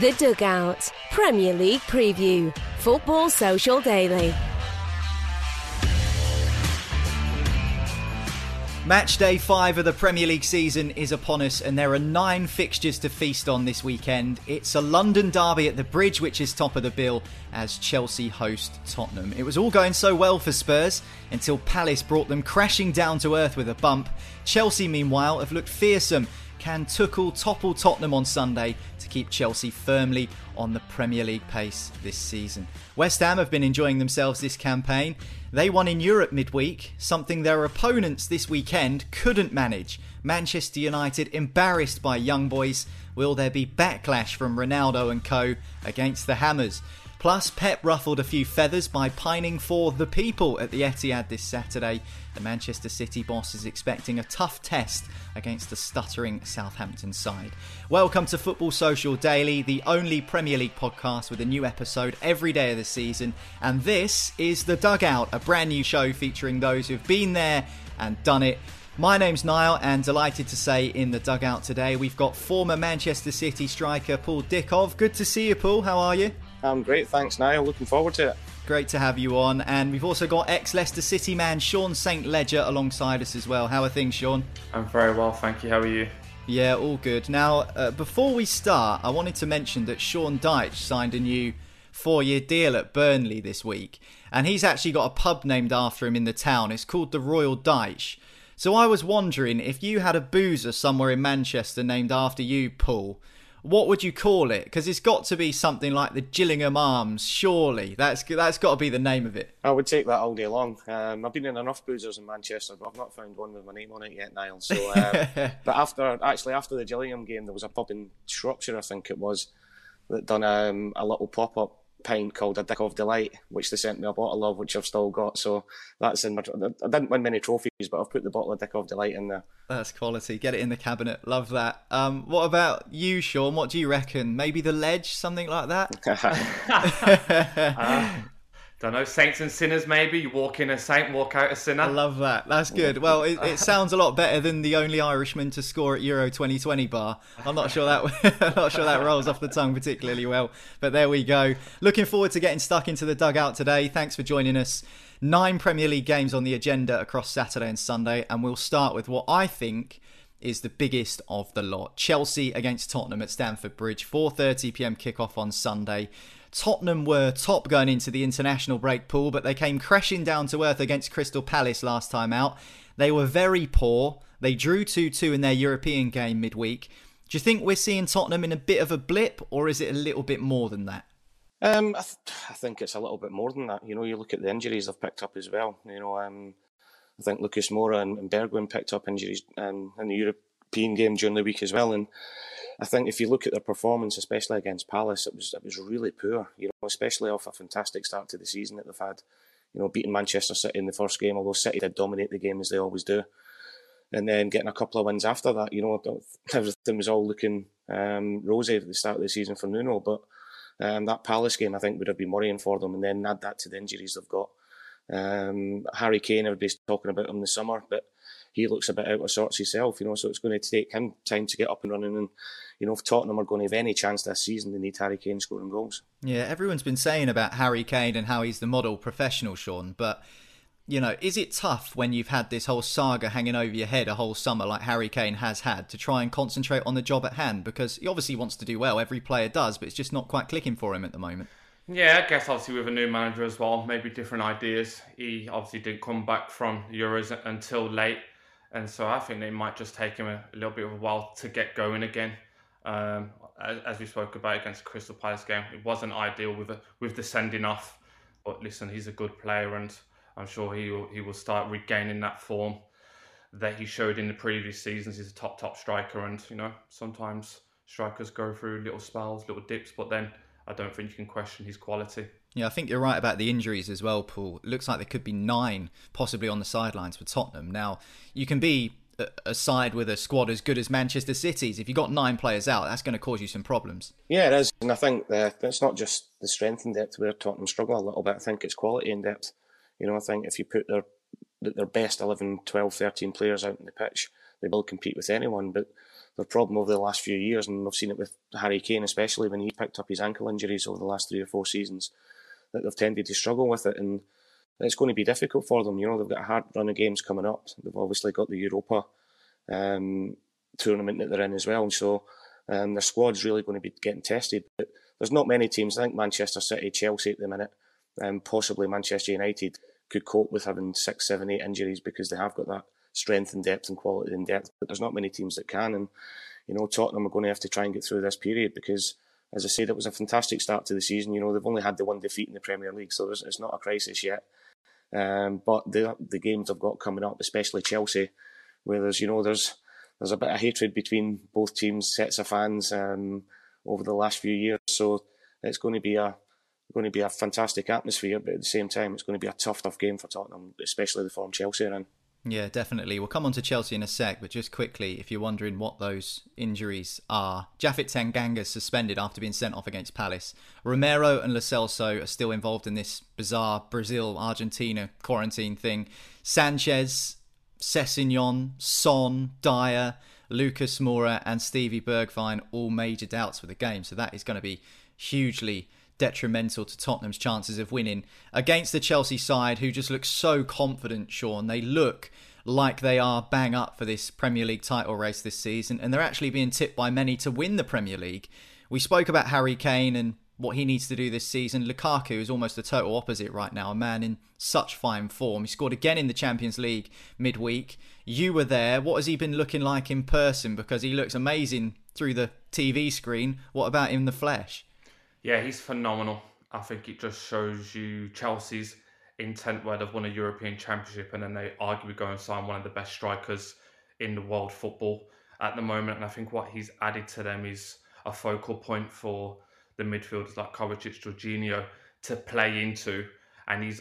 The Dugout Premier League Preview. Football Social Daily. Match day five of the Premier League season is upon us, and there are nine fixtures to feast on this weekend. It's a London derby at the Bridge, which is top of the bill, as Chelsea host Tottenham. It was all going so well for Spurs until Palace brought them crashing down to earth with a bump. Chelsea, meanwhile, have looked fearsome. Can Tuchel topple Tottenham on Sunday to keep Chelsea firmly on the Premier League pace this season? West Ham have been enjoying themselves this campaign. They won in Europe midweek, something their opponents this weekend couldn't manage. Manchester United embarrassed by young boys. Will there be backlash from Ronaldo and co against the Hammers? Plus, Pep ruffled a few feathers by pining for the people at the Etihad this Saturday. The Manchester City boss is expecting a tough test against the stuttering Southampton side. Welcome to Football Social Daily, the only Premier League podcast with a new episode every day of the season. And this is The Dugout, a brand new show featuring those who've been there and done it. My name's Niall, and delighted to say in the dugout today we've got former Manchester City striker Paul Dickov. Good to see you, Paul. How are you? I'm great, thanks, Niall. Looking forward to it. Great to have you on. And we've also got ex Leicester City man Sean St. Ledger alongside us as well. How are things, Sean? I'm very well, thank you. How are you? Yeah, all good. Now, uh, before we start, I wanted to mention that Sean Dyche signed a new four year deal at Burnley this week. And he's actually got a pub named after him in the town. It's called the Royal Dyche. So I was wondering if you had a boozer somewhere in Manchester named after you, Paul what would you call it? Because it's got to be something like the Gillingham Arms, surely. That's that's got to be the name of it. I would take that all day long. Um, I've been in enough boozers in Manchester, but I've not found one with my name on it yet, Niall. So, um, but after actually after the Gillingham game, there was a pub in Shropshire, I think it was, that done um, a little pop up pint called a Dick of Delight, which they sent me a bottle of, which I've still got. So that's in my. I didn't win many trophies, but I've put the bottle of Dick of Delight in there. That's quality. Get it in the cabinet. Love that. Um, what about you, Sean? What do you reckon? Maybe the ledge, something like that. uh, don't know, saints and sinners maybe. You walk in a saint, walk out a sinner. I love that. That's good. Well, it, it, sounds a lot better than the only Irishman to score at Euro 2020 bar. I'm not sure that I'm not sure that rolls off the tongue particularly well. But there we go. Looking forward to getting stuck into the dugout today. Thanks for joining us. Nine Premier League games on the agenda across Saturday and Sunday, and we'll start with what I think is the biggest of the lot. Chelsea against Tottenham at Stamford Bridge, 4:30 p.m. kickoff on Sunday. Tottenham were top going into the international break Paul, but they came crashing down to earth against Crystal Palace last time out. They were very poor. They drew 2 2 in their European game midweek. Do you think we're seeing Tottenham in a bit of a blip, or is it a little bit more than that? Um, I, th- I, think it's a little bit more than that. You know, you look at the injuries they've picked up as well. You know, um, I think Lucas Moura and, and Bergwijn picked up injuries um, in the European game during the week as well, and I think if you look at their performance, especially against Palace, it was it was really poor. You know, especially off a fantastic start to the season that they've had. You know, beating Manchester City in the first game, although City did dominate the game as they always do, and then getting a couple of wins after that. You know, everything was all looking um, rosy at the start of the season for Nuno, but um, that Palace game I think would have been worrying for them, and then add that to the injuries they've got. Um, Harry Kane, everybody's talking about him this summer, but he looks a bit out of sorts himself, you know. So it's going to take him time to get up and running. And you know, if Tottenham are going to have any chance this season, they need Harry Kane scoring goals. Yeah, everyone's been saying about Harry Kane and how he's the model professional, Sean, but you know, is it tough when you've had this whole saga hanging over your head a whole summer like Harry Kane has had to try and concentrate on the job at hand? Because he obviously wants to do well, every player does, but it's just not quite clicking for him at the moment. Yeah, I guess obviously with a new manager as well, maybe different ideas. He obviously didn't come back from Euros until late, and so I think it might just take him a, a little bit of a while to get going again. Um, as, as, we spoke about against Crystal Palace game, it wasn't ideal with with the sending off. But listen, he's a good player, and I'm sure he will, he will start regaining that form that he showed in the previous seasons. He's a top top striker, and you know sometimes strikers go through little spells, little dips, but then I don't think you can question his quality. Yeah, I think you're right about the injuries as well, Paul. It looks like there could be nine possibly on the sidelines for Tottenham. Now, you can be a side with a squad as good as Manchester City's. If you've got nine players out, that's going to cause you some problems. Yeah, it is. And I think that it's not just the strength and depth where Tottenham struggle a little bit. I think it's quality and depth. You know, I think if you put their their best 11, 12, 13 players out on the pitch, they will compete with anyone. But the problem over the last few years, and we've seen it with Harry Kane, especially when he picked up his ankle injuries over the last three or four seasons, that they've tended to struggle with it. And it's going to be difficult for them. You know, they've got a hard run of games coming up. They've obviously got the Europa um, tournament that they're in as well. And so um, their squad's really going to be getting tested. But there's not many teams. I think Manchester City, Chelsea at the minute, and um, possibly Manchester United could cope with having six, seven, eight injuries because they have got that strength and depth and quality and depth. But there's not many teams that can. And, you know, Tottenham are going to have to try and get through this period because, as I said, it was a fantastic start to the season. You know, they've only had the one defeat in the Premier League, so it's not a crisis yet. Um, but the the games they've got coming up, especially Chelsea, where there's you know there's there's a bit of hatred between both teams, sets of fans um, over the last few years. So it's going to be a going to be a fantastic atmosphere, but at the same time, it's going to be a tough, tough game for Tottenham, especially the form Chelsea are in. Yeah, definitely. We'll come on to Chelsea in a sec, but just quickly, if you're wondering what those injuries are, Japhet Tanganga suspended after being sent off against Palace. Romero and Lo Celso are still involved in this bizarre Brazil Argentina quarantine thing. Sanchez, Sessegnon, Son, Dier, Lucas Moura, and Stevie Bergwijn all major doubts for the game. So that is going to be hugely detrimental to Tottenham's chances of winning against the Chelsea side, who just look so confident, Sean. They look like they are bang up for this Premier League title race this season, and they're actually being tipped by many to win the Premier League. We spoke about Harry Kane and what he needs to do this season. Lukaku is almost the total opposite right now, a man in such fine form. He scored again in the Champions League midweek. You were there. What has he been looking like in person? Because he looks amazing through the TV screen. What about in the flesh? Yeah, he's phenomenal. I think it just shows you Chelsea's intent where they've won a European Championship and then they arguably go and sign one of the best strikers in the world football at the moment. And I think what he's added to them is a focal point for the midfielders like Kovacic, Jorginho to play into. And he's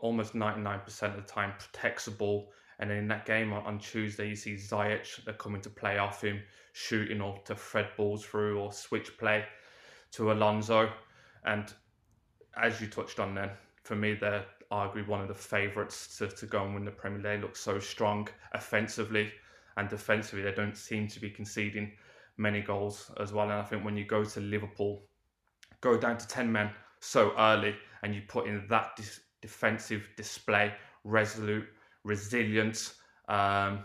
almost 99% of the time protects the ball. And in that game on, Tuesday, you see Ziyech, they're coming to play off him, shooting or to thread balls through or switch play to Alonso. And as you touched on then, for me, they're arguably one of the favourites to, to go and win the Premier League. They look so strong offensively and defensively. They don't seem to be conceding many goals as well. And I think when you go to Liverpool, go down to 10 men so early and you put in that dis- defensive display, resolute, resilient, um,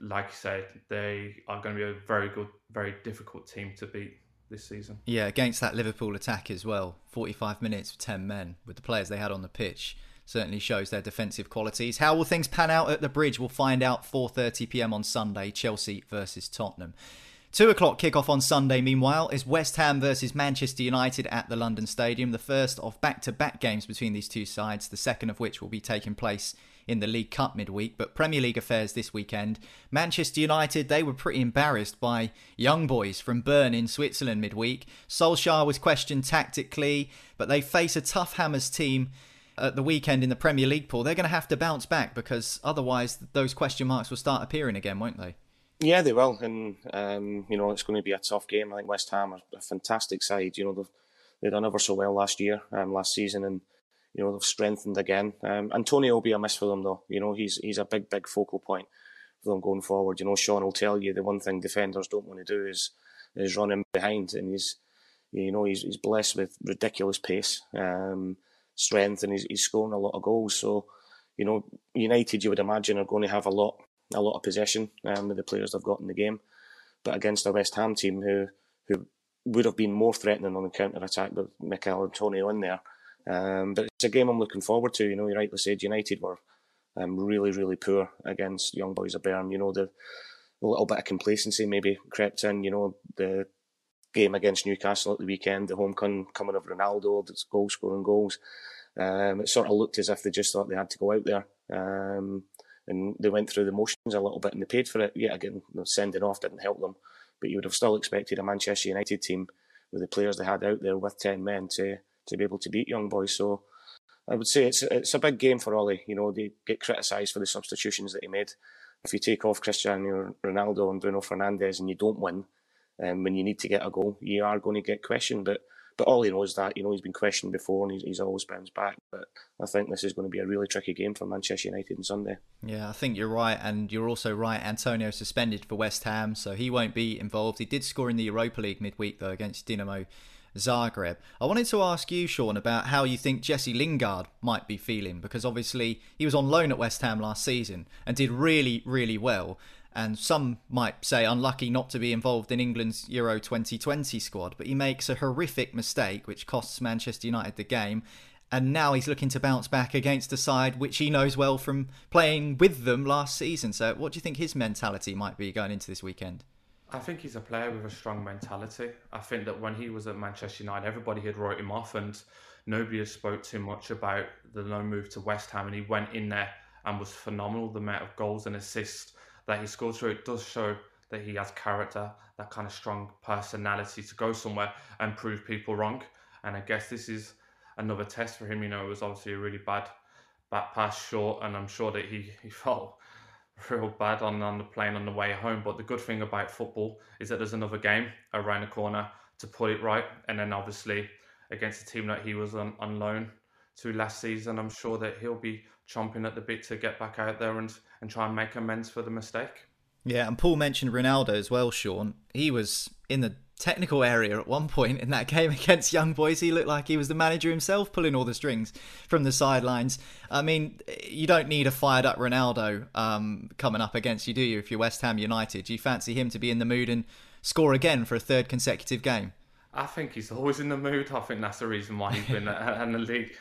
like you said, they are going to be a very good, very difficult team to beat this season. Yeah, against that Liverpool attack as well. 45 minutes for 10 men with the players they had on the pitch certainly shows their defensive qualities. How will things pan out at the bridge? We'll find out 4:30 p.m. on Sunday, Chelsea versus Tottenham. Two o'clock kickoff on Sunday, meanwhile, is West Ham versus Manchester United at the London Stadium, the first of back to back games between these two sides, the second of which will be taking place in the League Cup midweek. But Premier League affairs this weekend. Manchester United, they were pretty embarrassed by young boys from Bern in Switzerland midweek. Solskjaer was questioned tactically, but they face a tough Hammers team at the weekend in the Premier League Paul. They're going to have to bounce back because otherwise those question marks will start appearing again, won't they? Yeah, they will, and um, you know it's going to be a tough game. I think West Ham are a fantastic side. You know they've they done ever so well last year, um, last season, and you know they've strengthened again. Um, Antonio will be a miss for them though. You know he's he's a big big focal point for them going forward. You know Sean will tell you the one thing defenders don't want to do is is run in behind, and he's you know he's he's blessed with ridiculous pace, um, strength, and he's, he's scoring a lot of goals. So you know United you would imagine are going to have a lot a lot of possession um, with the players they've got in the game, but against a West Ham team who who would have been more threatening on the counter attack with Michail Antonio in there. Um, but it's a game I'm looking forward to. You know, you rightly said United were um, really, really poor against Young Boys of Bern. You know, the a little bit of complacency maybe crept in. You know, the game against Newcastle at the weekend, the home coming of Ronaldo, the goal scoring goals. Um, it sort of looked as if they just thought they had to go out there. Um, and they went through the motions a little bit and they paid for it. Yet again, sending off didn't help them. But you would have still expected a Manchester United team with the players they had out there with 10 men to, to be able to beat Young Boys. So I would say it's it's a big game for Ole. You know, they get criticised for the substitutions that he made. If you take off Cristiano Ronaldo and Bruno Fernandes and you don't win, um, when you need to get a goal, you are going to get questioned. But but all he knows that you know he's been questioned before and he's, he's always bounced back. But I think this is going to be a really tricky game for Manchester United on Sunday. Yeah, I think you're right, and you're also right. Antonio suspended for West Ham, so he won't be involved. He did score in the Europa League midweek though against Dinamo Zagreb. I wanted to ask you, Sean, about how you think Jesse Lingard might be feeling because obviously he was on loan at West Ham last season and did really, really well. And some might say unlucky not to be involved in England's Euro 2020 squad, but he makes a horrific mistake which costs Manchester United the game. And now he's looking to bounce back against a side which he knows well from playing with them last season. So, what do you think his mentality might be going into this weekend? I think he's a player with a strong mentality. I think that when he was at Manchester United, everybody had wrote him off, and nobody had spoke too much about the loan move to West Ham. And he went in there and was phenomenal. The amount of goals and assists that he scored, so it does show that he has character, that kind of strong personality to go somewhere and prove people wrong. And I guess this is another test for him. You know, it was obviously a really bad back pass short, and I'm sure that he, he felt real bad on, on the plane on the way home. But the good thing about football is that there's another game around the corner to put it right. And then obviously against a team that he was on, on loan to last season, I'm sure that he'll be chomping at the bit to get back out there and, and try and make amends for the mistake. Yeah, and Paul mentioned Ronaldo as well, Sean. He was in the technical area at one point in that game against Young Boys. He looked like he was the manager himself, pulling all the strings from the sidelines. I mean, you don't need a fired up Ronaldo um, coming up against you, do you? If you're West Ham United, do you fancy him to be in the mood and score again for a third consecutive game? I think he's always in the mood. I think that's the reason why he's been at an elite,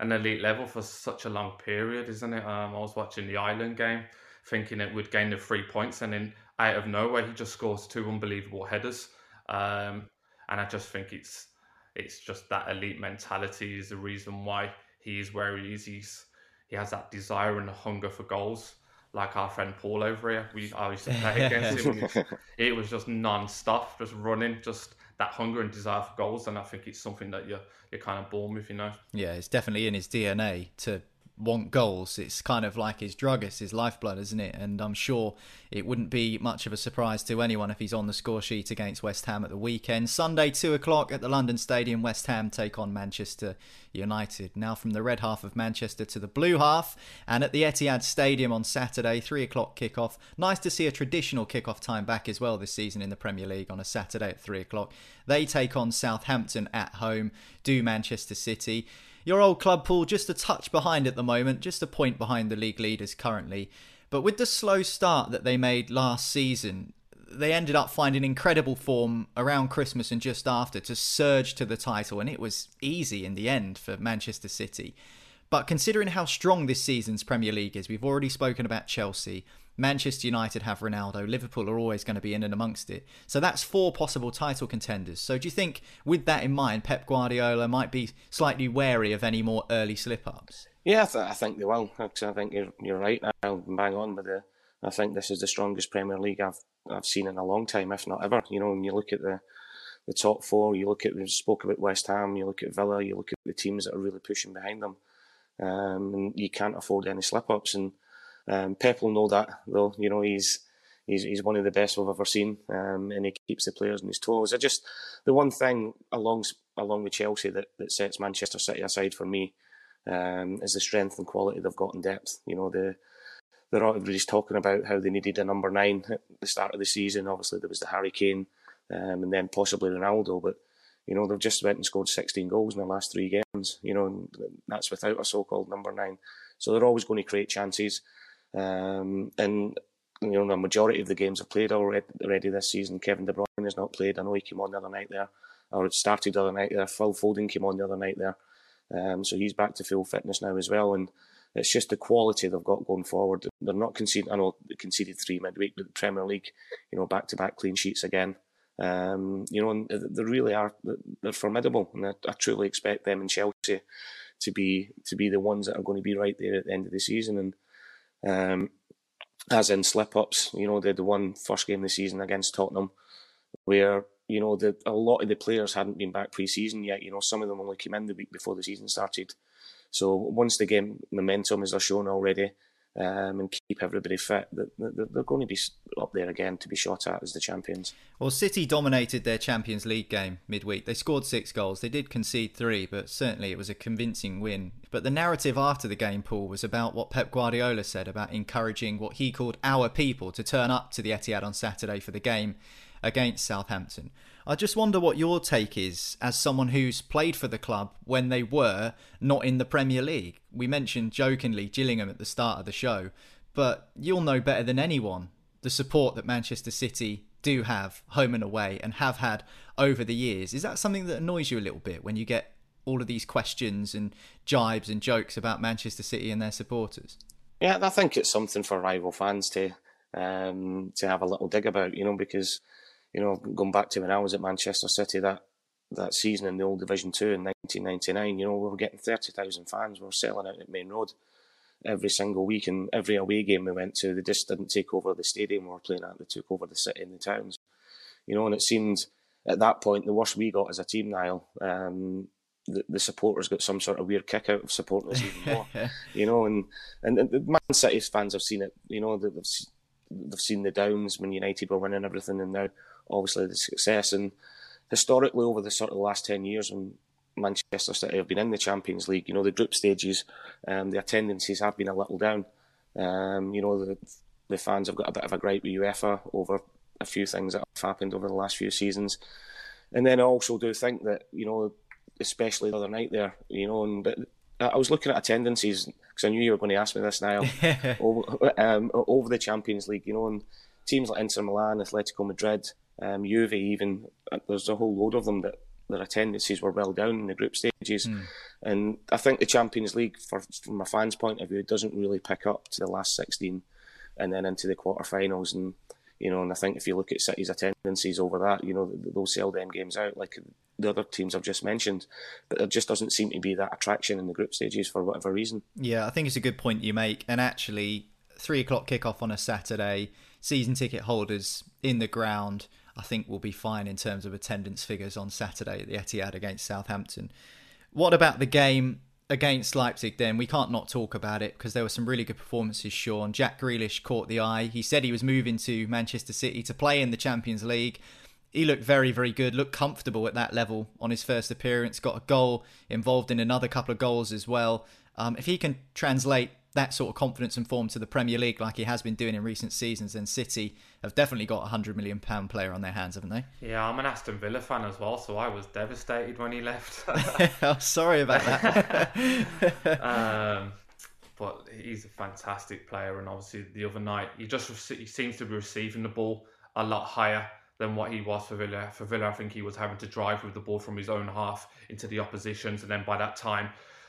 an elite level for such a long period, isn't it? Um, I was watching the Ireland game, thinking it would gain the three points, and then out of nowhere, he just scores two unbelievable headers. Um, and I just think it's it's just that elite mentality is the reason why he is where he is. He's he has that desire and the hunger for goals, like our friend Paul over here. We I used to play against him. It was just non-stop, just running, just that hunger and desire for goals. And I think it's something that you're you're kind of born with, you know. Yeah, it's definitely in his DNA to want goals. It's kind of like his drug, it's his lifeblood, isn't it? And I'm sure it wouldn't be much of a surprise to anyone if he's on the score sheet against West Ham at the weekend. Sunday, 2 o'clock at the London Stadium, West Ham take on Manchester United. Now from the red half of Manchester to the blue half, and at the Etihad Stadium on Saturday, 3 o'clock kickoff. Nice to see a traditional kickoff time back as well this season in the Premier League on a Saturday at 3 o'clock. They take on Southampton at home, do Manchester City. Your old club, Paul, just a touch behind at the moment, just a point behind the league leaders currently. But with the slow start that they made last season, they ended up finding incredible form around Christmas and just after to surge to the title, and it was easy in the end for Manchester City. But considering how strong this season's Premier League is, we've already spoken about Chelsea. Manchester United have Ronaldo. Liverpool are always going to be in and amongst it. So that's four possible title contenders. So do you think, with that in mind, Pep Guardiola might be slightly wary of any more early slip ups? Yeah, I, th- I, think they will. I think you're, you're right. I'll bang on with the. I think this is the strongest Premier League I've I've seen in a long time, if not ever. You know, when you look at the the top four, you look at we spoke about West Ham, you look at Villa, you look at the teams that are really pushing behind them, um, and you can't afford any slip ups. And um, Pep will know that though. You know, he's he's, he's one of the best we've ever seen, um, and he keeps the players on his toes. I just the one thing along along with Chelsea that, that sets Manchester City aside for me um, is the strength and quality they've got in depth. You know, the they're everybody's talking about how they needed a number nine at the start of the season. Obviously, there was the Harry Kane, um, and then possibly Ronaldo, but you know they've just went and scored 16 goals in the last three games. You know, and that's without a so-called number nine. So they're always going to create chances, um, and you know the majority of the games have played already, this season. Kevin De Bruyne has not played. I know he came on the other night there, or it started the other night there. Phil Foden came on the other night there. Um, so he's back to full fitness now as well. And it's just the quality they've got going forward. They're not conceding. I know they conceded three midweek, but the Premier League, you know, back to back clean sheets again. Um, you know, they really are. They're formidable, and I, I, truly expect them and Chelsea to be to be the ones that are going to be right there at the end of the season. And um, as in slip ups, you know, they had the one first game of the season against Tottenham, where you know, the, a lot of the players hadn't been back pre-season yet. You know, some of them only came in the week before the season started. So once they get momentum, as they're shown already, um, and keep everybody fit, they're going to be up there again to be shot at as the champions. Well, City dominated their Champions League game midweek. They scored six goals. They did concede three, but certainly it was a convincing win. But the narrative after the game, Paul, was about what Pep Guardiola said about encouraging what he called our people to turn up to the Etihad on Saturday for the game against Southampton. I just wonder what your take is as someone who's played for the club when they were not in the Premier League. We mentioned jokingly Gillingham at the start of the show, but you'll know better than anyone the support that Manchester City do have home and away and have had over the years. Is that something that annoys you a little bit when you get all of these questions and jibes and jokes about Manchester City and their supporters? Yeah, I think it's something for rival fans to um, to have a little dig about, you know, because you know, going back to when I was at Manchester City that that season in the old Division Two in 1999, you know, we were getting 30,000 fans. We were selling out at Maine Road every single week, and every away game we went to, they just didn't take over the stadium we were playing at. They took over the city and the towns, you know. And it seemed at that point the worst we got as a team, Niall. Um, the, the, supporters got some sort of weird kick out of supporting us even more, you know. And, and the Man City fans have seen it, you know. They've they've seen the downs when United were winning everything, and now obviously the success. And historically, over the sort of last 10 years, when Manchester City have been in the Champions League, you know, the group stages, um, the attendances have been a little down. Um, you know, the, the fans have got a bit of a gripe with UEFA over a few things that have happened over the last few seasons. And then I also do think that, you know, especially the other night there, you know, and but I was looking at attendances because I knew you were going to ask me this now over, um, over the Champions League, you know, and teams like Inter Milan, Atletico Madrid, um, Juve even uh, there's a whole load of them that their attendances were well down in the group stages, mm. and I think the Champions League, for, from a fan's point of view, doesn't really pick up to the last 16 and then into the quarterfinals, and you know, and I think if you look at City's attendances over that, you know, they'll sell them games out like the other teams I've just mentioned, but there just doesn't seem to be that attraction in the group stages for whatever reason. Yeah, I think it's a good point you make, and actually, three o'clock kickoff on a Saturday, season ticket holders in the ground I think will be fine in terms of attendance figures on Saturday at the Etihad against Southampton. What about the game against Leipzig then? We can't not talk about it because there were some really good performances, Sean. Jack Grealish caught the eye. He said he was moving to Manchester City to play in the Champions League. He looked very, very good, looked comfortable at that level on his first appearance, got a goal, involved in another couple of goals as well. Um, if he can translate that sort of confidence and form to the Premier League like he has been doing in recent seasons, then City have definitely got a hundred million pound player on their hands, haven't they? Yeah, I'm an Aston Villa fan as well, so I was devastated when he left. oh, sorry about that. um, but he's a fantastic player, and obviously the other night he just he seems to be receiving the ball a lot higher than what he was for Villa. For Villa, I think he was having to drive with the ball from his own half into the opposition's, and then by that time,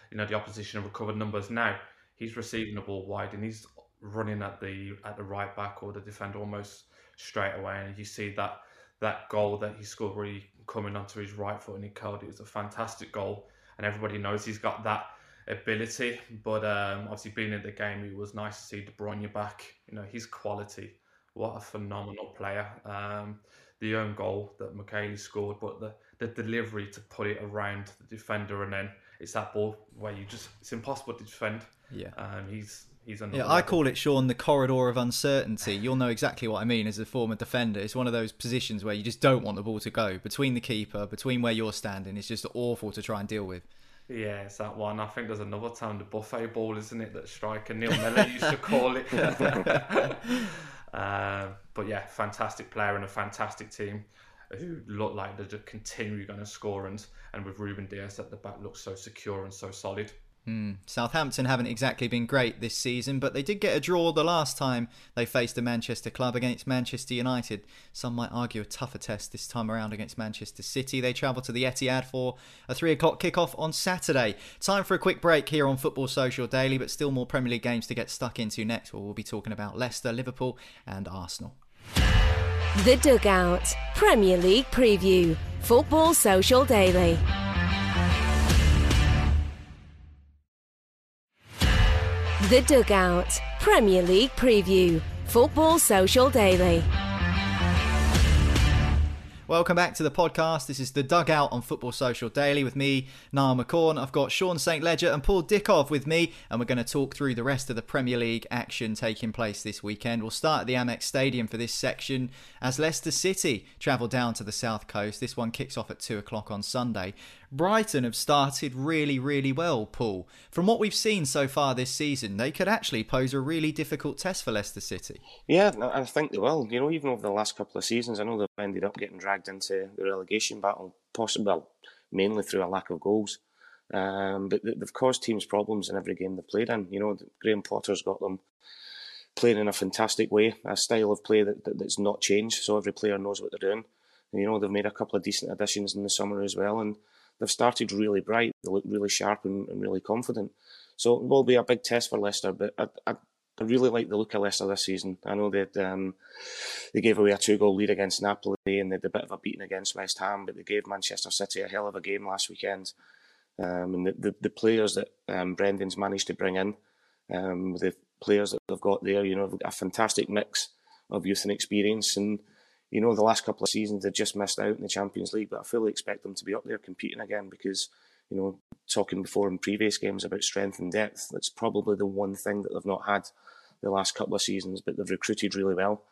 you know, the opposition have recovered numbers now he's receiving the ball wide and he's running at the at the right back or the defender almost straight away. And you see that that goal that he scored really coming onto his right foot and he curled it was a fantastic goal. And everybody knows he's got that ability. But um, obviously being in the game, it was nice to see De Bruyne back. You know, his quality. What a phenomenal player. Um, the own goal that Mukiele scored, but the, the delivery to put it around the defender and then it's that ball where you just it's impossible to defend. Yeah, um, he's he's another. Yeah, I call it Sean the corridor of uncertainty. You'll know exactly what I mean as a former defender. It's one of those positions where you just don't want the ball to go between the keeper, between where you're standing. It's just awful to try and deal with. Yeah, it's that one. I think there's another time the buffet ball, isn't it? That striker Neil Mellor used to call it. uh, but yeah, fantastic player and a fantastic team who look like they're just continually going to score and and with Ruben Dias at the back looks so secure and so solid. Mm. Southampton haven't exactly been great this season, but they did get a draw the last time they faced a Manchester club against Manchester United. Some might argue a tougher test this time around against Manchester City. They travel to the Etihad for a three o'clock kickoff on Saturday. Time for a quick break here on Football Social Daily, but still more Premier League games to get stuck into next. Where we'll be talking about Leicester, Liverpool, and Arsenal. The Dugout Premier League Preview. Football Social Daily. The Dugout Premier League Preview. Football Social Daily. Welcome back to the podcast. This is the Dugout on Football Social Daily with me, Niall McCorn. I've got Sean St. Ledger and Paul Dickov with me, and we're going to talk through the rest of the Premier League action taking place this weekend. We'll start at the Amex Stadium for this section as Leicester City travel down to the south coast. This one kicks off at 2 o'clock on Sunday. Brighton have started really, really well, Paul. From what we've seen so far this season, they could actually pose a really difficult test for Leicester City. Yeah, I think they will. You know, even over the last couple of seasons, I know they've ended up getting dragged into the relegation battle, possibly well, mainly through a lack of goals. Um, but they've caused teams problems in every game they've played in. You know, Graham Potter's got them playing in a fantastic way, a style of play that, that, that's not changed, so every player knows what they're doing. You know, they've made a couple of decent additions in the summer as well, and they've started really bright. They look really sharp and, and really confident. So it will be a big test for Leicester, but I, I, I really like the look of Leicester this season. I know that um, they gave away a two-goal lead against Napoli and they had a bit of a beating against West Ham, but they gave Manchester City a hell of a game last weekend. Um, and the, the, the, players that um, Brendan's managed to bring in, um, the players that they've got there, you know, a fantastic mix of youth and experience. And you know, the last couple of seasons they've just missed out in the Champions League, but I fully expect them to be up there competing again because, you know, talking before in previous games about strength and depth, that's probably the one thing that they've not had the last couple of seasons, but they've recruited really well.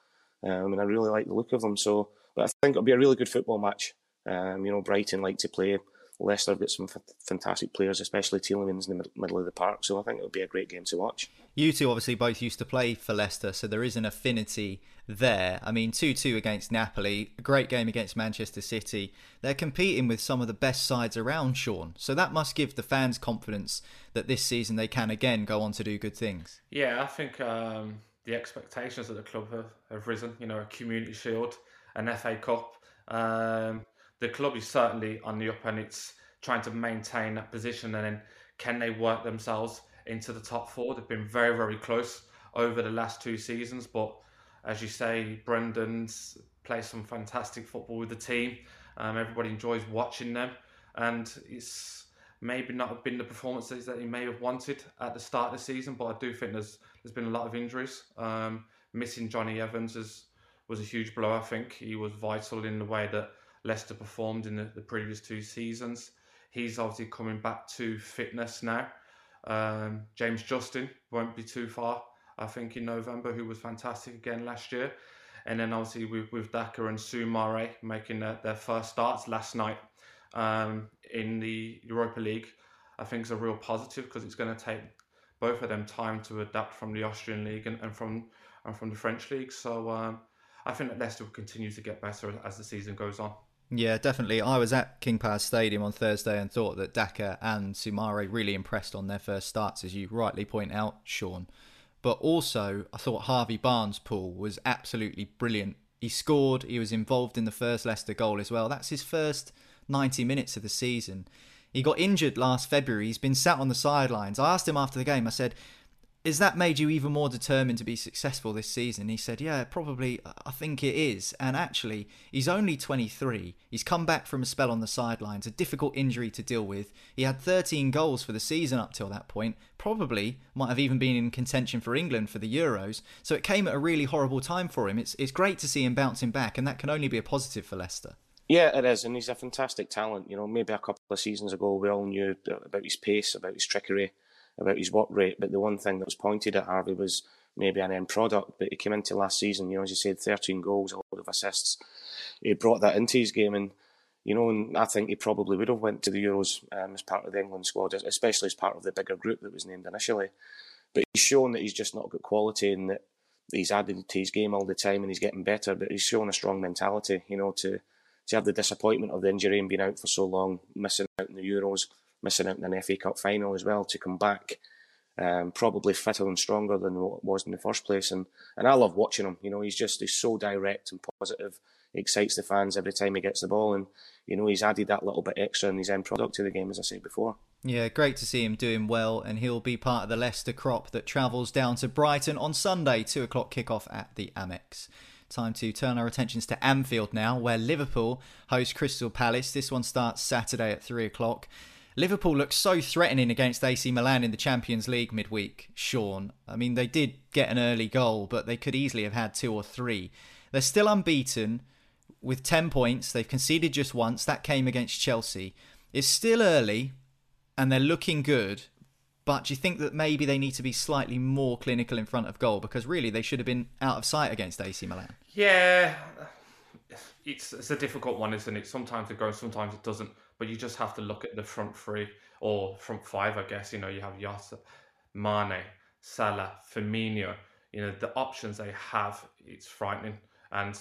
Um, and I really like the look of them. So, but I think it'll be a really good football match. Um, you know, Brighton like to play Leicester have got some f- fantastic players, especially Tielemans in the middle of the park. So I think it'll be a great game to watch. You two obviously both used to play for Leicester, so there is an affinity there. I mean, 2 2 against Napoli, a great game against Manchester City. They're competing with some of the best sides around, Sean. So that must give the fans confidence that this season they can again go on to do good things. Yeah, I think um, the expectations of the club have, have, risen. You know, a Community Shield, an FA Cup. Um, the club is certainly on the up and it's trying to maintain that position. And then can they work themselves into the top four? They've been very, very close over the last two seasons. But as you say, Brendan's plays some fantastic football with the team. Um, everybody enjoys watching them. And it's maybe not been the performances that he may have wanted at the start of the season, but I do think there's there's been a lot of injuries. Um, missing Jonny Evans is, was a huge blow. I think he was vital in the way that Leicester performed in the, the previous two seasons. He's obviously coming back to fitness now. Um, James Justin won't be too far, I think, in November, who was fantastic again last year. And then obviously with, with Daka and Soumaré making their, their first starts last night um, in the Europa League, I think is a real positive because it's going to take both of them time to adapt from the Austrian league and, and from and from the French league. So um, I think that Leicester will continue to get better as the season goes on. Yeah, definitely. I was at King Power Stadium on Thursday and thought that Daka and Soumaré really impressed on their first starts, as you rightly point out, Sean. But also, I thought Harvey Barnes' Paul was absolutely brilliant. He scored, he was involved in the first Leicester goal as well. That's his first 90 minutes of the season. He got injured last February. He's been sat on the sidelines. I asked him after the game, I said, is that made you even more determined to be successful this season? He said, Yeah, probably, I think it is. And actually, he's only 23. He's come back from a spell on the sidelines, a difficult injury to deal with. He had 13 goals for the season up till that point, probably might have even been in contention for England for the Euros. So it came at a really horrible time for him. It's, it's great to see him bouncing back, and that can only be a positive for Leicester. Yeah, it is, and he's a fantastic talent. You know, maybe a couple of seasons ago, we all knew about his pace, about his trickery about his work rate, but the one thing that was pointed at Harvey was maybe an end product. But he came into last season, you know, as you said, 13 goals, a lot of assists. He brought that into his game, and you know, and I think he probably would have went to the Euros um, as part of the England squad, especially as part of the bigger group that was named initially. But he's shown that he's just not got quality and that he's added to his game all the time and he's getting better. But he's shown a strong mentality, you know, to to have the disappointment of the injury and being out for so long, missing out in the Euros, missing out in an FA Cup final as well, to come back um, probably fitter and stronger than what was in the first place. And and I love watching him. You know, he's just he's so direct and positive. He excites the fans every time he gets the ball, and you know he's added that little bit extra in his end product to the game, as I said before. Yeah, great to see him doing well, and he'll be part of the Leicester crop that travels down to Brighton on Sunday, two o'clock kickoff at the Amex. Time to turn our attentions to Anfield now, where Liverpool host Crystal Palace. This one starts Saturday at three o'clock. Liverpool looked so threatening against AC Milan in the Champions League midweek, Sean. I mean, they did get an early goal, but they could easily have had two or three. They're still unbeaten with 10 points. They've conceded just once. That came against Chelsea. It's still early and they're looking good, but do you think that maybe they need to be slightly more clinical in front of goal? Because really, they should have been out of sight against AC Milan. Yeah, it's, it's a difficult one, isn't it? Sometimes it goes, sometimes it doesn't but you just have to look at the front three or front five, I guess. You know, you have Yasa, Mane, Salah, Firmino. You know, the options they have, it's frightening. And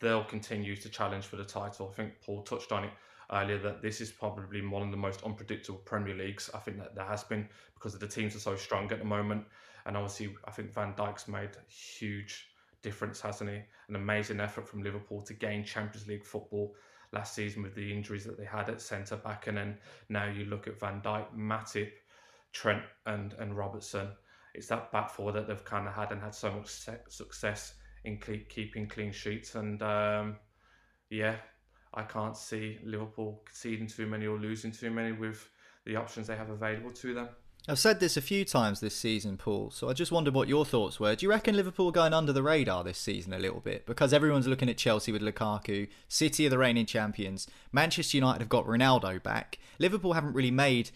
they'll continue to challenge for the title. I think Paul touched on it earlier that this is probably one of the most unpredictable Premier Leagues. I think that there has been because the teams are so strong at the moment. And obviously, I think Van Dijk's made huge difference, hasn't he? An amazing effort from Liverpool to gain Champions League football last season with the injuries that they had at centre back, and then now you look at Van Dijk, Matip, Trent, and and Robertson. It's that back four that they've kind of had and had so much success in keeping clean sheets, and um, yeah, I can't see Liverpool conceding too many or losing too many with the options they have available to them. I've said this a few times this season, Paul, so I just wondered what your thoughts were. Do you reckon Liverpool going under the radar this season a little bit? Because everyone's looking at Chelsea with Lukaku, City are the reigning champions, Manchester United have got Ronaldo back. Liverpool haven't really made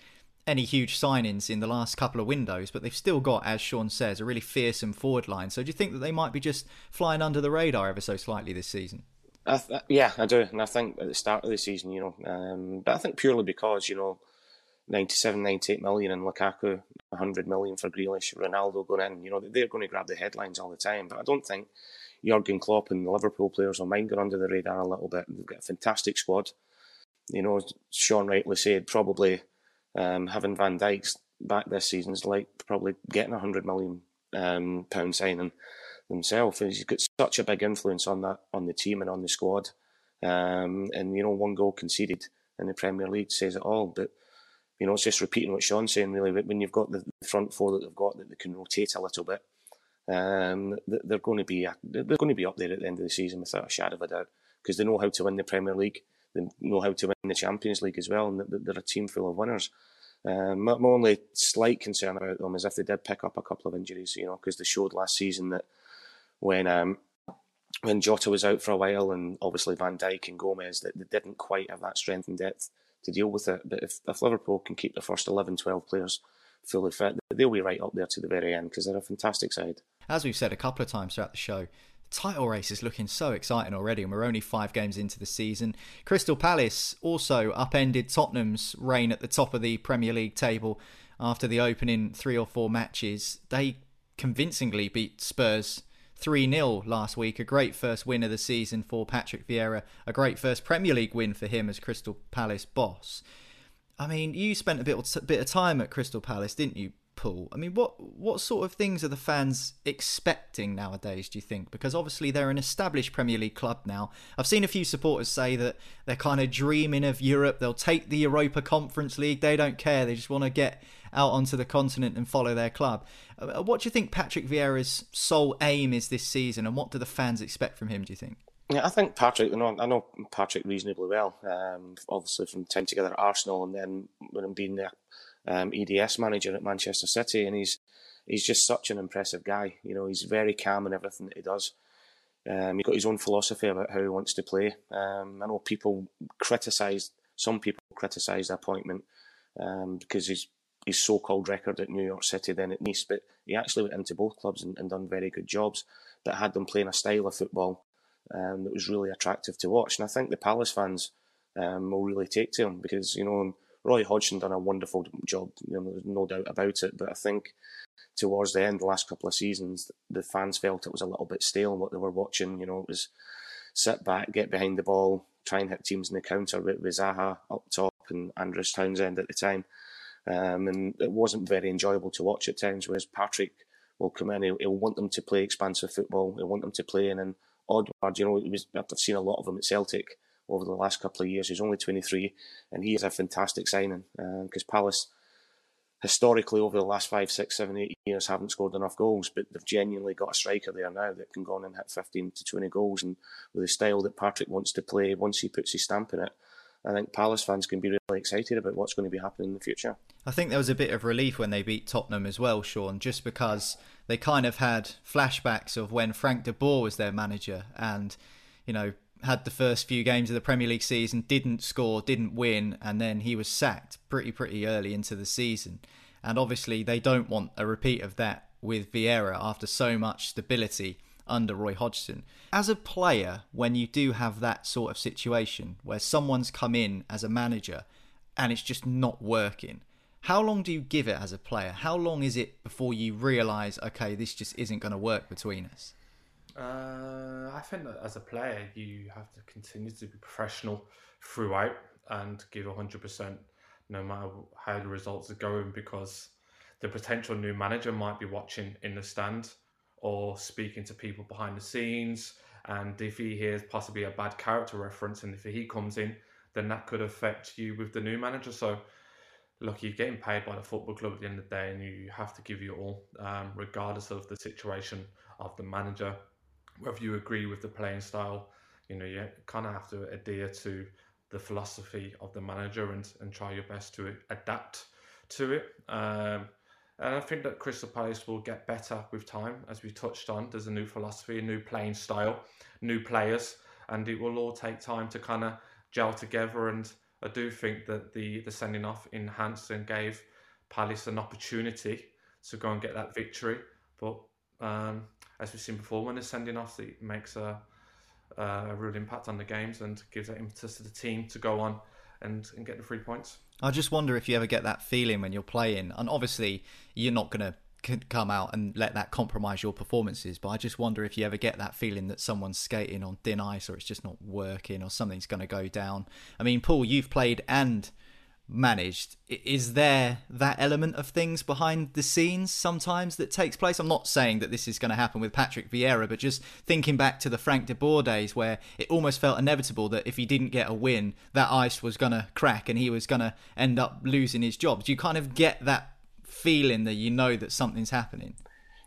any huge signings in the last couple of windows, but they've still got, as Sean says, a really fearsome forward line. So do you think that they might be just flying under the radar ever so slightly this season? I th- yeah, I do, and I think at the start of the season, you know, um, but I think purely because you know 97, 98 million and Lukaku, 100 million for Grealish, Ronaldo going in. You know, they're going to grab the headlines all the time. But I don't think Jurgen Klopp and the Liverpool players will mind going under the radar a little bit. They've got a fantastic squad. You know, Sean rightly said, probably um, having Van Dijk's back this season is like probably getting a 100 million um, pound signing. He's got such a big influence on that on the team and on the squad. Um, and you know, one goal conceded in the Premier League says it all. But you know, it's just repeating what Sean's saying, really. When you've got the front four that they've got that they can rotate a little bit, um, they're going to be they're going to be up there at the end of the season without a shadow of a doubt because they know how to win the Premier League, they know how to win the Champions League as well, and they're a team full of winners. Um, my, only slight concern about them is if they did pick up a couple of injuries, you know, because they showed last season that when um, when Jota was out for a while and obviously Van Dijk and Gomez that they didn't quite have that strength and depth to deal with it. But if, if Liverpool can keep the first 11, 12 players fully fit, they'll be right up there to the very end because they're a fantastic side. As we've said a couple of times throughout the show, the title race is looking so exciting already, and we're only five games into the season. Crystal Palace also upended Tottenham's reign at the top of the Premier League table after the opening three or four matches. They convincingly beat Spurs 3 0 last week. A great first win of the season for Patrick Vieira. A great first Premier League win for him as Crystal Palace boss. I mean, you spent a bit, bit of time at Crystal Palace, didn't you, Paul? I mean, what what sort of things are the fans expecting nowadays? Do you think? Because obviously they're an established Premier League club now. I've seen a few supporters say that they're kind of dreaming of Europe. They'll take the Europa Conference League. They don't care. They just want to get out onto the continent and follow their club. Uh, what do you think Patrick Vieira's sole aim is this season, and what do the fans expect from him? Do you think? Yeah, I think Patrick. You know, I know Patrick reasonably well. Um, obviously, from time together at Arsenal, and then when I'm being the um, EDS manager at Manchester City, and he's he's just such an impressive guy. You know, he's very calm in everything that he does. Um, he's got his own philosophy about how he wants to play. Um, I know people criticise, some people criticise the appointment um, because he's his so-called record at New York City, then at Nice. But he actually went into both clubs and, and done very good jobs. That had them playing a style of football um, that was really attractive to watch. And I think the Palace fans um, will really take to him because you know Roy Hodgson done a wonderful job. You know, there's no doubt about it. But I think towards the end, the last couple of seasons, the fans felt it was a little bit stale what they were watching. You know, it was sit back, get behind the ball, try and hit teams in the counter with, with Zaha up top and Andros Townsend at the time. Um, and it wasn't very enjoyable to watch at times. Whereas Patrick will come in, he'll, he'll want them to play expansive football. He'll want them to play in an odd. You know, was, I've seen a lot of them at Celtic over the last couple of years. He's only 23, and he is a fantastic signing because uh, Palace historically over the last five, six, seven, eight years haven't scored enough goals, but they've genuinely got a striker there now that can go on and hit 15 to 20 goals. And with the style that Patrick wants to play, once he puts his stamp in it, I think Palace fans can be really excited about what's going to be happening in the future. I think there was a bit of relief when they beat Tottenham as well, Sean, just because they kind of had flashbacks of when Frank de Boer was their manager and, you know, had the first few games of the Premier League season, didn't score, didn't win, and then he was sacked pretty, pretty early into the season. And obviously, they don't want a repeat of that with Vieira after so much stability under Roy Hodgson. As a player, when you do have that sort of situation where someone's come in as a manager and it's just not working, how long do you give it as a player? How long is it before you realise, okay, this just isn't going to work between us? Uh, I think that as a player, you have to continue to be professional throughout and give 100% no matter how the results are going because the potential new manager might be watching in the stand or speaking to people behind the scenes. And if he hears possibly a bad character reference and if he comes in, then that could affect you with the new manager. So, look, you're getting paid by the football club at the end of the day and you have to give you all, um, regardless of the situation of the manager whether you agree with the playing style, you know, you kind of have to adhere to the philosophy of the manager and, and try your best to adapt to it. Um, and I think that Crystal Palace will get better with time, as we touched on. There's a new philosophy, a new playing style, new players, and it will all take time to kind of gel together. And I do think that the, the sending off enhanced and gave Palace an opportunity to go and get that victory. But um, as we've seen before, when they're sending off, it makes a, a real impact on the games and gives that impetus to the team to go on and, and get the three points. I just wonder if you ever get that feeling when you're playing, and obviously you're not going to come out and let that compromise your performances. But I just wonder if you ever get that feeling that someone's skating on thin ice or it's just not working or something's going to go down. I mean, Paul, you've played and managed is there that element of things behind the scenes sometimes that takes place? I'm not saying that this is going to happen with patrick vieira but just thinking back to the frank de boer days where it almost felt inevitable that if he didn't get a win that ice was going to crack and he was going to end up losing his job. Do you kind of get that feeling that you know that something's happening?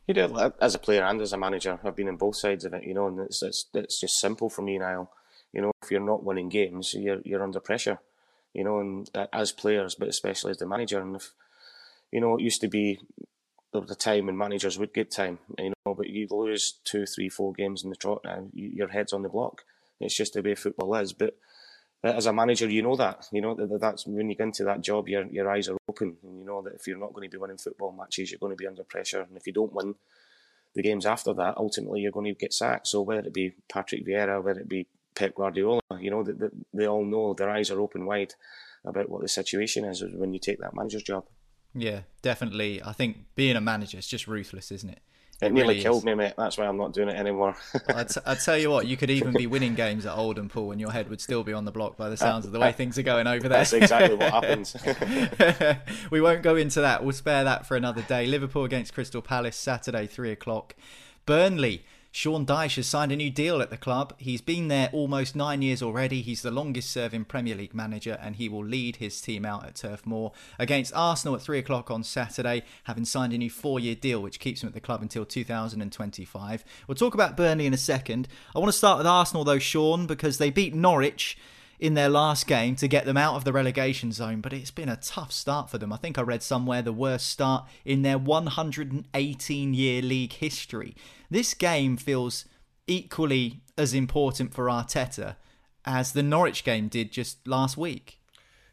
You do as a player and as a manager i've been in both sides of it you know and it's, it's, it's just simple for me now you know if you're not winning games you're, you're under pressure you know, and uh, as players, but especially as the manager. And if, you know, it used to be there was a time when managers would get time, you know, but you lose two, three, four games in the trot now, your head's on the block. It's just the way football is. But as a manager, you know that. You know that that's when you get into that job, your your eyes are open, and you know that if you're not going to be winning football matches, you're going to be under pressure, and if you don't win the games after that, ultimately you're going to get sacked. So whether it be Patrick Vieira, whether it be Pep Guardiola. You know, that they all know their eyes are open wide about what the situation is when you take that manager's job. Yeah, definitely. I think being a manager is just ruthless, isn't it? It, it nearly really killed is. me, mate. That's why I'm not doing it anymore. I, t- I tell you what, you could even be winning games at Oldham Pool, and your head would still be on the block by the sounds of the way things are going over there. That's exactly what happens. we won't go into that. We'll spare that for another day. Liverpool against Crystal Palace, Saturday, three o'clock. Burnley Sean Dyche has signed a new deal at the club. He's been there almost nine years already. He's the longest serving Premier League manager and he will lead his team out at Turf Moor against Arsenal at three o'clock on Saturday, having signed a new four year deal which keeps him at the club until 2025. We'll talk about Burnley in a second. I want to start with Arsenal though, Sean, because they beat Norwich in their last game to get them out of the relegation zone, but it's been a tough start for them. I think I read somewhere the worst start in their 118 year league history. This game feels equally as important for Arteta as the Norwich game did just last week.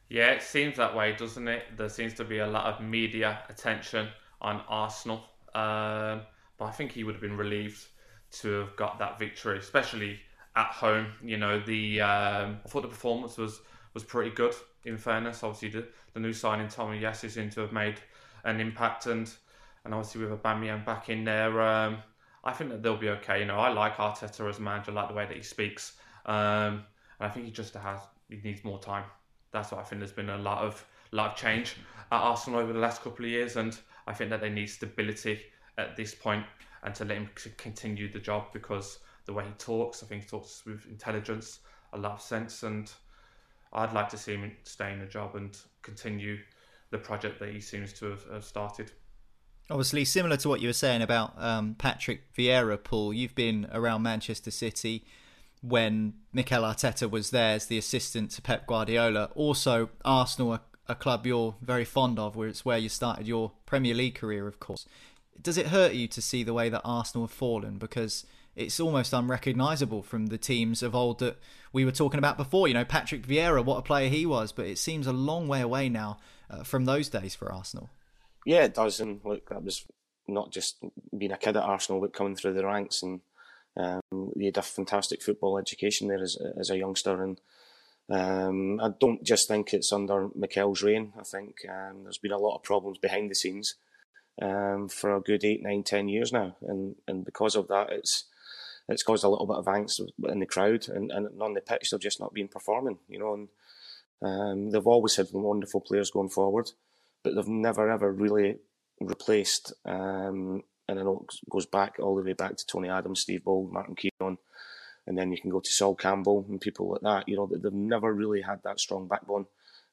Yeah, it seems that way, doesn't it? There seems to be a lot of media attention on Arsenal. Um, but I think he would have been relieved to have got that victory, especially at home. You know, the um, I thought the performance was was pretty good. In fairness, obviously the, the new signing Tomiyasu seemed to have made an impact, and and obviously with Aubameyang back in there, um, I think that they'll be okay. You know, I like Arteta as a manager, I like the way that he speaks, um, and I think he just has he needs more time. That's what I think. There's been a lot of lot of change at Arsenal over the last couple of years, and I think that they need stability at this point and to let him continue the job because the way he talks, I think he talks with intelligence, a lot of sense, and I'd like to see him stay in the job and continue the project that he seems to have, have started. Obviously, similar to what you were saying about um, Patrick Vieira, Paul, you've been around Manchester City when Mikel Arteta was there as the assistant to Pep Guardiola. Also, Arsenal, a, a club you're very fond of, where it's where you started your Premier League career, of course. Does it hurt you to see the way that Arsenal have fallen? Because it's almost unrecognisable from the teams of old that we were talking about before. You know, Patrick Vieira, what a player he was, but it seems a long way away now uh, from those days for Arsenal. Yeah, it does. And look, that was not just being a kid at Arsenal, but coming through the ranks. And um, you had a fantastic football education there as, as a youngster. And um, I don't just think it's under Mikel's reign. I think um, there's been a lot of problems behind the scenes um, for a good eight, nine, ten years now. And, and because of that, it's it's caused a little bit of angst in the crowd and, and on the pitch they've just not been performing, you know. And um, they've always had wonderful players going forward, but they've never ever really replaced. Um, and I know it goes back all the way back to Tony Adams, Steve Bould, Martin Keown, and then you can go to Sol Campbell and people like that. You know, they've never really had that strong backbone,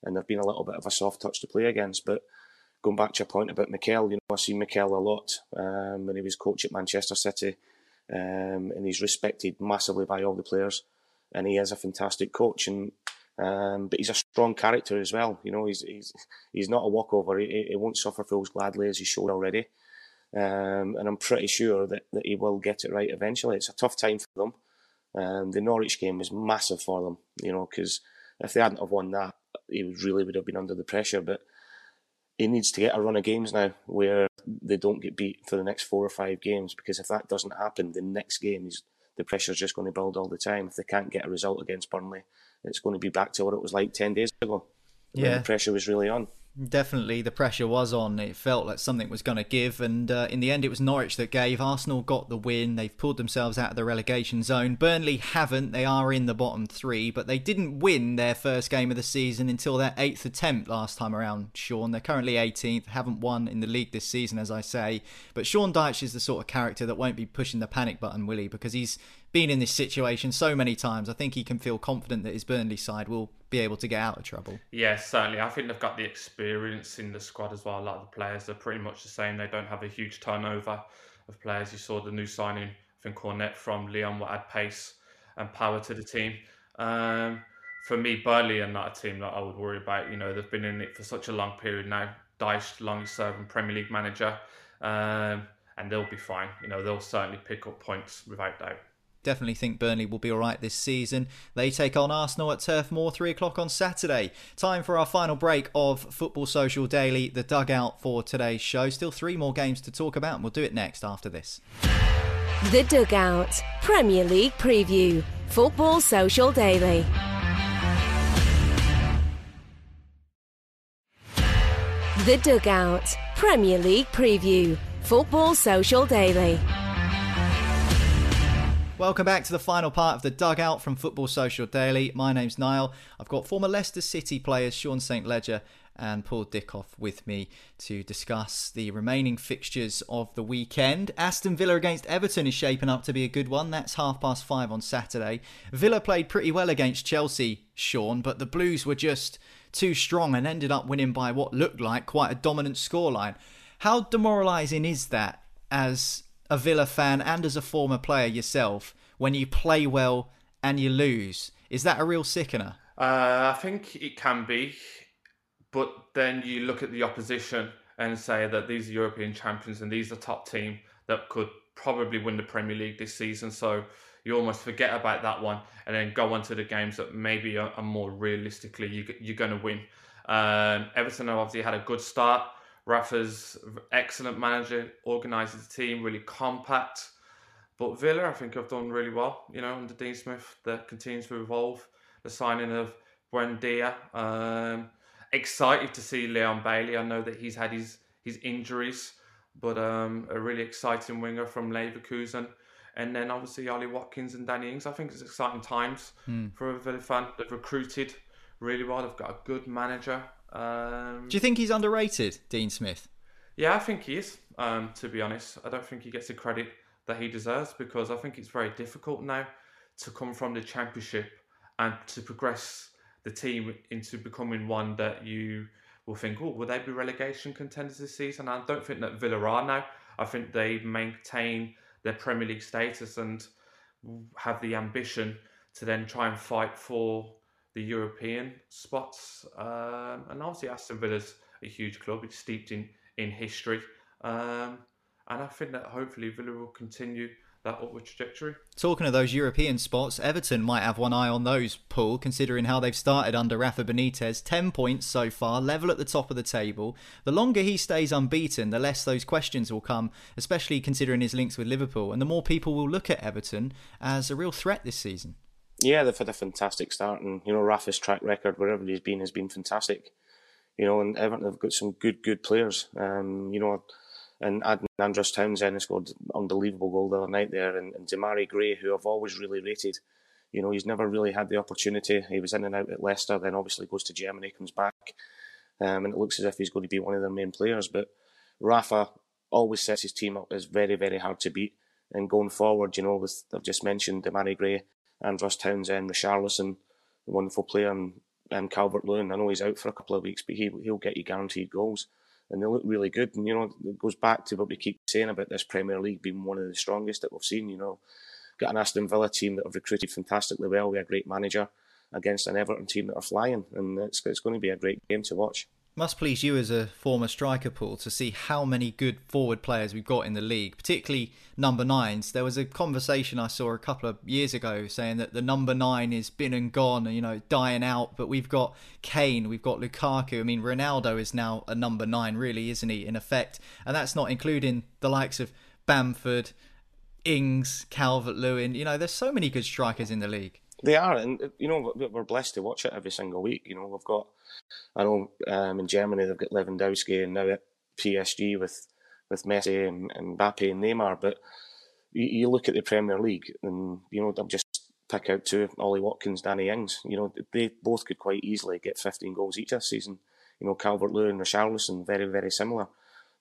and they've been a little bit of a soft touch to play against. But going back to your point about Mikel, you know, I see Mikel a lot um, when he was coach at Manchester City um, and he's respected massively by all the players. And he is a fantastic coach, and um, but he's a strong character as well. You know, he's he's he's not a walkover. He, he won't suffer fools gladly, as he showed already. Um, and I'm pretty sure that, that he will get it right eventually. It's a tough time for them. Um, the Norwich game was massive for them, you know, because if they hadn't have won that, he really would have been under the pressure. But he needs to get a run of games now where they don't get beat for the next four or five games because if that doesn't happen, the next game is the pressure's just going to build all the time. If they can't get a result against Burnley, it's going to be back to what it was like ten days ago. Yeah, the pressure was really on. Definitely, the pressure was on. It felt like something was going to give, and uh, in the end, it was Norwich that gave. Arsenal got the win. They've pulled themselves out of the relegation zone. Burnley haven't. They are in the bottom three, but they didn't win their first game of the season until their eighth attempt last time around. Sean, they're currently 18th. Haven't won in the league this season, as I say. But Sean Dyche is the sort of character that won't be pushing the panic button, will he? Because he's been in this situation so many times. I think he can feel confident that his Burnley side will be able to get out of trouble. Yes, certainly. I think they've got the experience in the squad as well. A lot of the players are pretty much the same. They don't have a huge turnover of players. You saw the new signing, I think Cornet from Lyon will add pace and power to the team. Um, for me, Burnley are not a team that I would worry about. You know, they've been in it for such a long period now. Dyche, longest serving Premier League manager, um, and they'll be fine. You know, they'll certainly pick up points without doubt definitely think Burnley will be all right this season. They take on Arsenal at Turf Moor, 3 o'clock on Saturday. Time for our final break of Football Social Daily, the dugout for today's show. Still three more games to talk about, and we'll do it next after this. The Dugout Premier League Preview, Football Social Daily. The Dugout Premier League Preview, Football Social Daily. Welcome back to the final part of the dugout from Football Social Daily. My name's Niall. I've got former Leicester City players Sean St. Ledger and Paul Dickov with me to discuss the remaining fixtures of the weekend. Aston Villa against Everton is shaping up to be a good one. That's half past five on Saturday. Villa played pretty well against Chelsea, Sean, but the Blues were just too strong and ended up winning by what looked like quite a dominant scoreline. How demoralising is that as a Villa fan and as a former player yourself when you play well and you lose? Is that a real sickener? Uh, I think it can be, but then you look at the opposition and say that these are European champions and these are top team that could probably win the Premier League this season. So you almost forget about that one and then go on to the games that maybe are, are more realistically you, you're going to win. Um, Everton obviously had a good start. Rafa's excellent manager, organises the team really compact. But Villa, I think, have done really well. You know, under Dean Smith, that continues to evolve. The signing of Buendia. Um, excited to see Leon Bailey. I know that he's had his his injuries, but um, a really exciting winger from Leverkusen. And then obviously Ollie Watkins and Danny Ings. I think it's exciting times mm. for a Villa fan. They've recruited really well. They've got a good manager. Um, Do you think he's underrated, Dean Smith? Yeah, I think he is. Um, to be honest, I don't think he gets the credit that he deserves because I think it's very difficult now to come from the championship and to progress the team into becoming one that you will think, oh, will they be relegation contenders this season? I don't think that Villa are now. I think they maintain their Premier League status and have the ambition to then try and fight for the European spots. Um, and obviously, Aston Villa's a huge club. It's steeped in, in history. Um, and I think that hopefully Villa will continue that upward trajectory. Talking of those European spots, Everton might have one eye on those, Paul, considering how they've started under Rafa Benitez. 10 points so far, level at the top of the table. The longer he stays unbeaten, the less those questions will come, especially considering his links with Liverpool, and the more people will look at Everton as a real threat this season. Yeah, they've had a fantastic start, and you know Rafa's track record wherever he's been has been fantastic. You know, and Everton have got some good, good players. Um, you know, and Adnan Andros Townsend has scored unbelievable goal the other night there, and, and Demarai Gray, who I've always really rated. You know, he's never really had the opportunity. He was in and out at Leicester, then obviously goes to Germany, comes back, um, and it looks as if he's going to be one of their main players. But Rafa always sets his team up as very, very hard to beat. And going forward, you know, with I've just mentioned Demarai Gray, Andros Townsend, Richarlison, a wonderful player, and um, Calvert Lewin. I know he's out for a couple of weeks, but he, he'll get you guaranteed goals. And they look really good. And, you know, it goes back to what we keep saying about this Premier League being one of the strongest that we've seen. You know, got an Aston Villa team that have recruited fantastically well. We have a great manager against an Everton team that are flying. And it's, it's going to be a great game to watch. Must please you as a former striker, Paul, to see how many good forward players we've got in the league, particularly number nines. There was a conversation I saw a couple of years ago saying that the number nine is been and gone, you know, dying out. But we've got Kane, we've got Lukaku. I mean, Ronaldo is now a number nine, really, isn't he? In effect, and that's not including the likes of Bamford, Ings, Calvert Lewin. You know, there's so many good strikers in the league. They are, and you know, we're blessed to watch it every single week. You know, we've got I know um, in Germany they've got Lewandowski and now at PSG with with Messi and, and Mbappe and Neymar. But you, you, look at the Premier League and you know I'll just pick out two: Ollie Watkins, Danny Ings. You know they both could quite easily get 15 goals each this season. You know Calvert Lewin, and Richarlison, very very similar.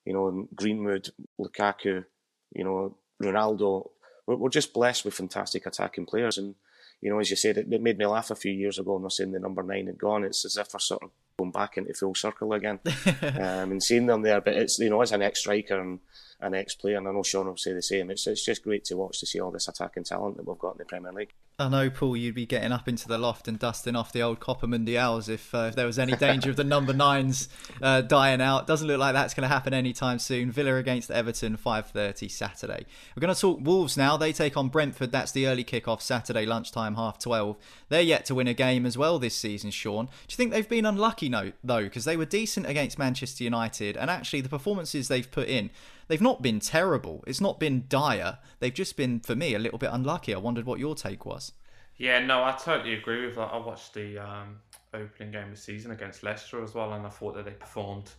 You know Greenwood, Lukaku. You know Ronaldo. We're, we're just blessed with fantastic attacking players and you know, as you said, it, made me laugh a few years ago. They're saying the number nine had gone. It's as if we're sort of going back into full circle again um, and seeing them there. But it's you know, as an ex striker and an ex player, and I know Sean will say the same. It's it's just great to watch to see all this attacking talent that we've got in the Premier League. I know, Paul, you'd be getting up into the loft and dusting off the old Copa Mundials if, uh, if there was any danger of the number nines uh, dying out. Doesn't look like that's going to happen anytime soon. Villa against Everton, 5.30 Saturday. We're going to talk Wolves now. They take on Brentford. That's the early kick-off Saturday lunchtime, half 12. They're yet to win a game as well this season, Sean. Do you think they've been unlucky, no, though? Because they were decent against Manchester United, and actually the performances they've put in they've not been terrible. It's not been dire. They've just been, for me, a little bit unlucky. I wondered what your take was. Yeah, no, I totally agree with that. I watched the um, opening game of the season against Leicester as well, and I thought that they performed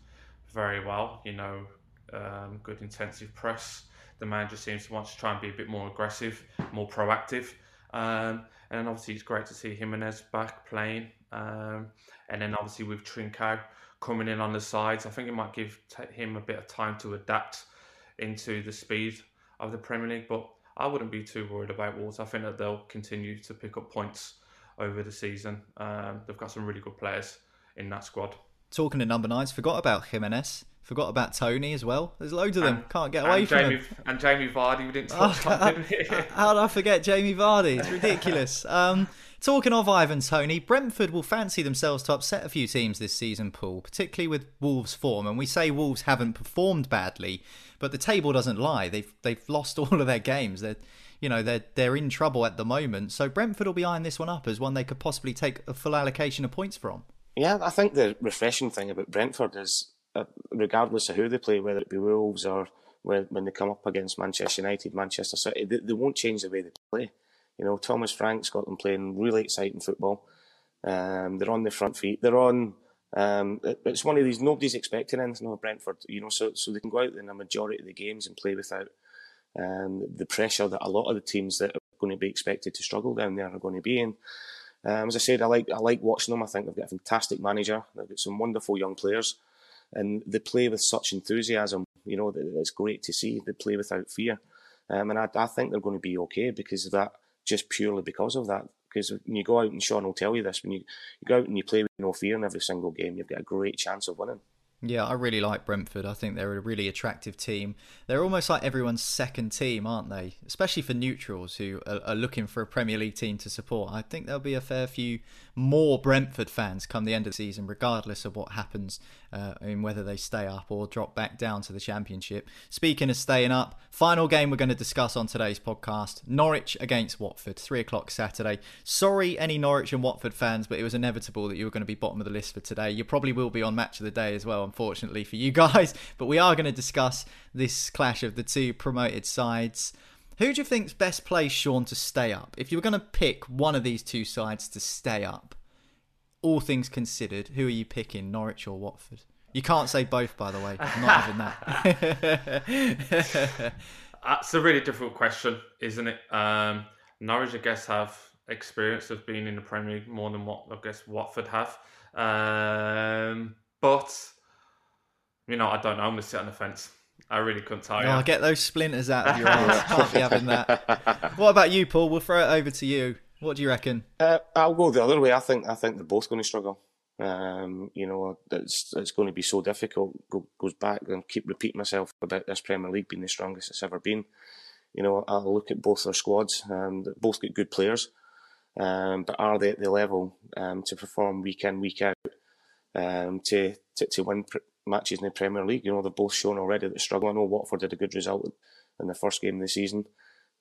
very well. You know, um, good intensive press. The manager seems to want to try and be a bit more aggressive, more proactive. Um, and obviously, it's great to see Jimenez back playing. Um, and then obviously with Trincao coming in on the sides, I think it might give t- him a bit of time to adapt into the speed of the Premier League. But I wouldn't be too worried about Wolves. I think that they'll continue to pick up points over the season. Um, they've got some really good players in that squad. Talking to number nines, forgot about Jimenez. Forgot about Toney as well. There's loads of them. And, Can't get away from Jamie, them. And Jamie Vardy, we didn't touch oh, on, How did I forget Jamie Vardy? It's ridiculous. um, Talking of Ivan Toney, Brentford will fancy themselves to upset a few teams this season, Paul, particularly with Wolves' form. And we say Wolves haven't performed badly, but the table doesn't lie. They've they've lost all of their games. They're you know they're they're in trouble at the moment. So Brentford will be eyeing this one up as one they could possibly take a full allocation of points from. Yeah, I think the refreshing thing about Brentford is, uh, regardless of who they play, whether it be Wolves or when, they come up against Manchester United, Manchester City, they, they won't change the way they play. You know, Thomas Frank's got them playing really exciting football. Um, they're on the front feet. They're on. Um, it's one of these nobody's expecting anything of Brentford. You know, so so they can go out in a majority of the games and play without um, the pressure that a lot of the teams that are going to be expected to struggle down there are going to be in. Um, as I said, I like I like watching them. I think they've got a fantastic manager. They've got some wonderful young players, and they play with such enthusiasm. You know, it's great to see. They play without fear, um, and I, I think they're going to be okay because of that just purely because of that. Because when you go out, and Sean will tell you this, when you, you go out and you play with no fear in every single game, you've got a great chance of winning. Yeah, I really like Brentford. I think they're a really attractive team. They're almost like everyone's second team, aren't they? Especially for neutrals who are, are, looking for a Premier League team to support. I think there'll be a fair few more Brentford fans come the end of the season, regardless of what happens uh, in whether they stay up or drop back down to the Championship. Speaking of staying up, final game we're going to discuss on today's podcast Norwich against Watford, 3 o'clock Saturday. Sorry, any Norwich and Watford fans, but it was inevitable that you were going to be bottom of the list for today. You probably will be on Match of the Day as well unfortunately for you guys. But we are going to discuss this clash of the two promoted sides. Who do you think's best placed, Sean, to stay up? If you were going to pick one of these two sides to stay up, all things considered, who are you picking, Norwich or Watford? You can't say both, by the way. Not having that. That's a really difficult question, isn't it? Um, Norwich, I guess, have experience of being in the Premier League more than what I guess Watford have. Um, but you know, I don't know. I'm going to sit on the fence. I really couldn't tell you. Oh, get those splinters out of your eyes. Can't be having that. What about you, Paul? We'll throw it over to you. What do you reckon? Uh, I'll go the other way. I think I think they're both going to struggle. Um, you know, it's it's going to be so difficult. Go, goes back and keep repeating myself about this Premier League being the strongest it's ever been. You know, I'll look at both their squads. Um, both got good players, um, but are they at the level um, to perform week in week out um, to, to to win matches in the Premier League. You know, they've both shown already that struggle. I know Watford did a good result in the first game of the season.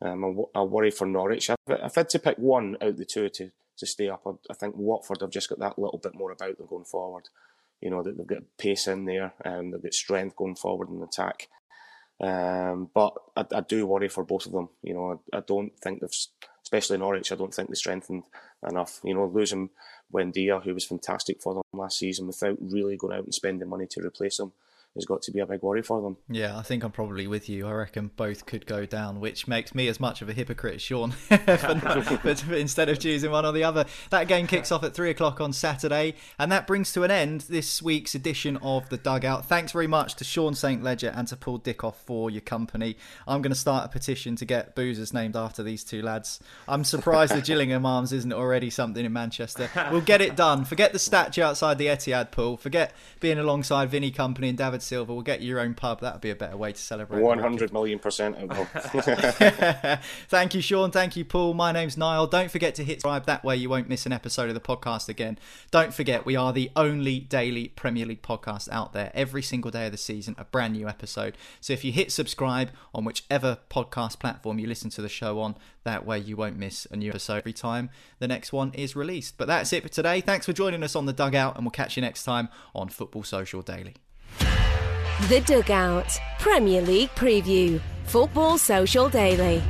Um, I, I worry for Norwich. If I had to pick one out of the two to, to stay up, I, I think Watford have just got that little bit more about them going forward. You know, that they've got pace in there and they've got strength going forward in attack. Um, but I, I, do worry for both of them. You know, I, I don't think they've, especially Norwich, I don't think they strengthened enough. You know, losing Buendia, who was fantastic for them last season, without really going out and spending money to replace him has got to be a big worry for them. Yeah, I think I'm probably with you. I reckon both could go down, which makes me as much of a hypocrite as Sean, but instead of choosing one or the other. That game kicks off at three o'clock on Saturday, and that brings to an end this week's edition of the Dugout. Thanks very much to Sean St. Ledger and to Paul Dickov for your company. I'm going to start a petition to get boozers named after these two lads. I'm surprised the Gillingham Arms isn't already something in Manchester. We'll get it done. Forget the statue outside the Etihad pool. Forget being alongside Vinny Kompany and David Silva. We'll get your own pub. That would be a better way to celebrate. One hundred million percent. Thank you, Sean. Thank you, Paul. My name's Niall. Don't forget to hit subscribe. That way you won't miss an episode of the podcast again. Don't forget, we are the only daily Premier League podcast out there. Every single day of the season, a brand new episode. So if you hit subscribe on whichever podcast platform you listen to the show on, that way you won't miss a new episode every time the next one is released. But that's it for today. Thanks for joining us on the dugout, and we'll catch you next time on Football Social Daily. The Dugout Premier League Preview Football Social Daily.